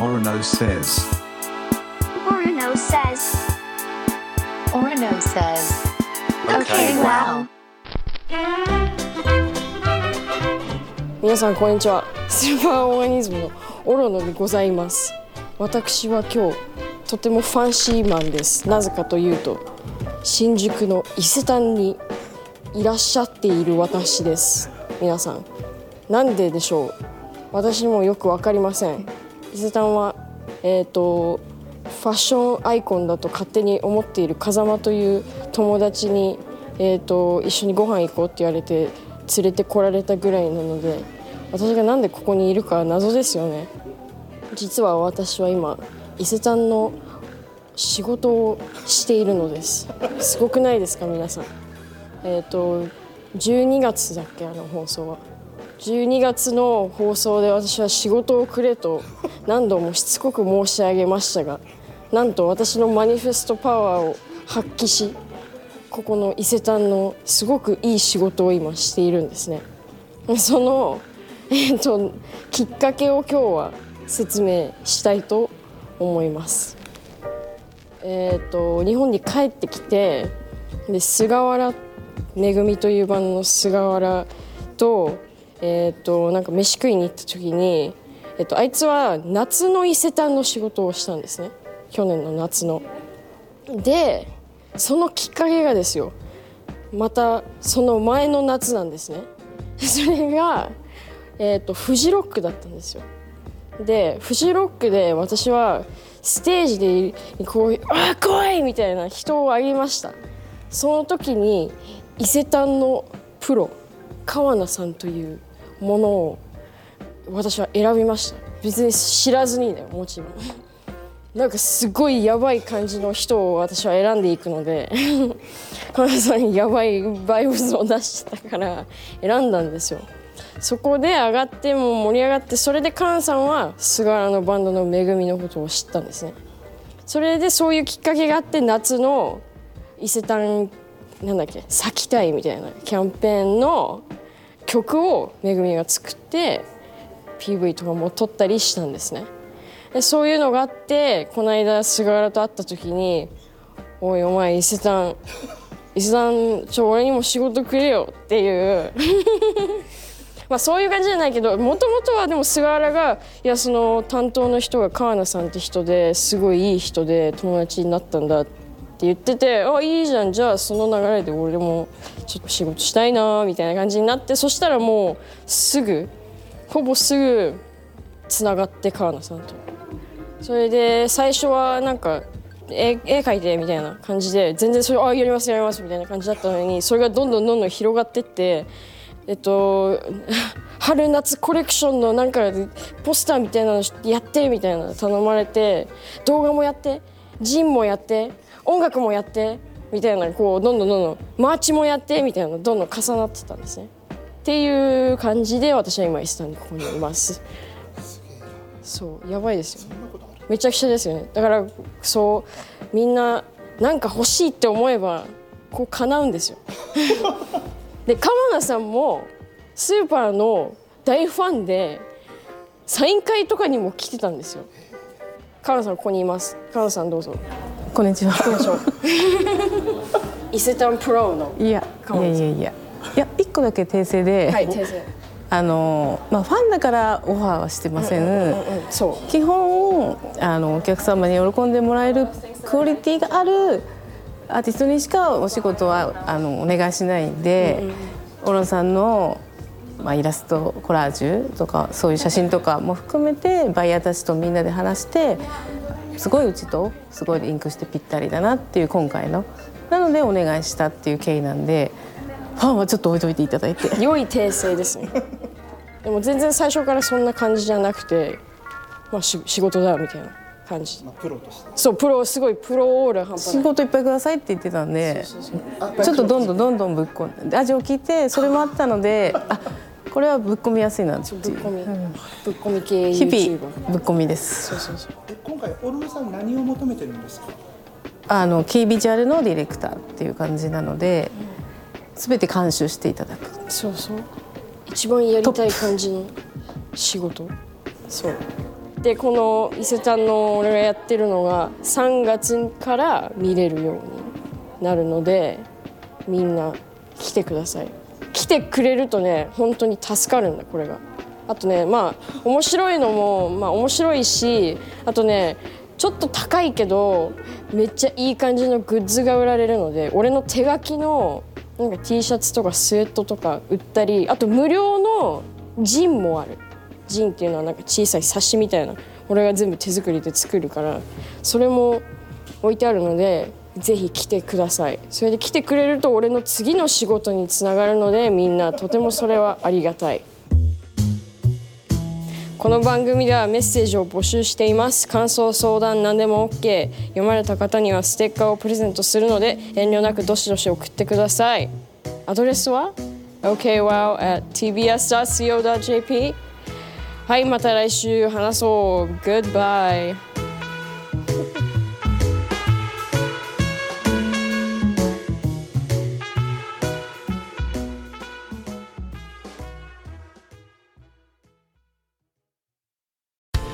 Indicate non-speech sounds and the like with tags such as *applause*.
Orono says. Orono says. Orono says. Okay, wow. 皆さんこんにちはスーパーオーガニズムのオロノでございます私は今日とてもファンシーマンですなぜかというと新宿の伊勢丹にいらっしゃっている私です皆さんなんででしょう？私もよくわかりません伊勢丹はえっ、とファッションアイコンだと勝手に思っている風間という友達に、えー、と一緒にご飯行こうって言われて連れてこられたぐらいなので私がなんでここにいるか謎ですよね。実は私は今伊勢丹の仕事をしているのです。すごくないですか皆さん。えっ、と12月だっけあの放送は。12月の放送で私は仕事をくれと何度もしつこく申し上げましたがなんと私のマニフェストパワーを発揮しここの伊勢丹のすごくいい仕事を今しているんですね。その、えー、ときっかけを今日は説明したいと思います。えっ、と日本に帰ってきてで菅原めぐみというバンドの菅原とえっ、となんか飯食いに行った時に、えっとあいつは夏の伊勢丹の仕事をしたんですね去年の夏の。でそのきっかけがですよまたその前の夏なんですね。*laughs* それが、えー、とフジロックだったんですよ。でフジロックで私はステージでこう「あ来い!」みたいな人をあげましたその時に伊勢丹のプロ川名さんというものを私は選びました。別に知らずにだよもちろん。*laughs* なんかすごいやばい感じの人を私は選んでいくので川名 *laughs* さんにやばいバイブスを出してたから選んだんですよ。そこで上がっても盛り上がってそれで菅さんは菅原のバンドの「めぐみ」のことを知ったんですね。それでそういうきっかけがあって夏の伊勢丹なんだっけ咲きたいみたいなキャンペーンの曲をめぐみが作って PV とかも撮ったりしたんですね。でそういうのがあってこの間菅原と会った時に「おいお前伊勢丹伊勢丹ちょ俺にも仕事くれよ」っていう。*laughs* まあそういう感じじゃないけどもともとはでも菅原がいやその担当の人が川名さんって人ですごいいい人で友達になったんだってって言ってて「あいいじゃんじゃあその流れで俺もちょっと仕事したいな」みたいな感じになってそしたらもうすぐほぼすぐつながって川名さんと。それで最初はなんか絵絵描いてみたいな感じで全然それあやりますやりますみたいな感じだったのにそれがどんどんどんどん広がってってえっと *laughs* 春夏コレクションのなんかポスターみたいなのやってみたいな頼まれて動画もやってジンもやって音楽もやってみたいなこうどんどんどんどんマーチもやってみたいなどんどん重なってたんですね。っていう感じで私は今イスタンにここにいます。そうやばいですよ。めちゃくちゃですよねだからそうみんななんか欲しいって思えばこう叶うんですよ *laughs* で鎌田さんもスーパーの大ファンでサイン会とかにも来てたんですよ鎌田さんここにいます鎌田さんどうぞこんにちは。行きましょう *laughs* 伊勢丹プロのいや、いやいやいや。いや、一個だけ訂正で、はい先生あの、まあ、ファンだからオファーはしてません。うんそ基本、あの、お客様に喜んでもらえるクオリティがある。アーティストにしかお仕事は、あの、お願いしないんで。オロンさんの。まあ、イラストコラージュとかそういう写真とかも含めてバイヤーたちとみんなで話してすごいうちとすごいリンクしてぴったりだなっていう今回の。なのでお願いしたっていう経緯なんでファンはちょっと置いといていただいて。う良い訂正ですね。*laughs* でも全然最初からそんな感じじゃなくてまあし仕事だみたいな感じ。プロとして。そうプロすごいプロオール半端ない。仕事いっぱいくださいって言ってたんでちょっとどんどんどんどんぶっ込んで味を聞いてそれもあったのであこれはぶっ込みやすいなっていう。ぶっ込み、ぶっ込み系日 YouTuber 々ぶっ込みです。そうそうそう。え今回オルノさん何を求めてるんですか？あのキービジュアルのディレクターっていう感じなので全て監修していただく。そうそう。一番やりたい感じの仕事？そう。でこの伊勢丹の俺がやってるのが3月から見れるようになるのでみんな来てください来てくれるとね本当に助かるんだこれが。あとねまあ面白いのもまあ面白いしあとねちょっと高いけどめっちゃいい感じのグッズが売られるので俺の手書きのなんか T シャツとかスウェットとか売ったりあと無料のジンもある。ジンっていうのはなんか小さい冊子みたいな俺が全部手作りで作るからそれも置いてあるのでぜひ来てください。それで来てくれると俺の次の仕事につながるのでみんなとてもそれはありがたい。この番組ではメッセージを募集しています。感想相談何でも OK 読まれた方にはステッカーをプレゼントするので遠慮なくどしどし送ってください。アドレスは？okwow.tbs.co.jp はいまた来週話そう。Goodbye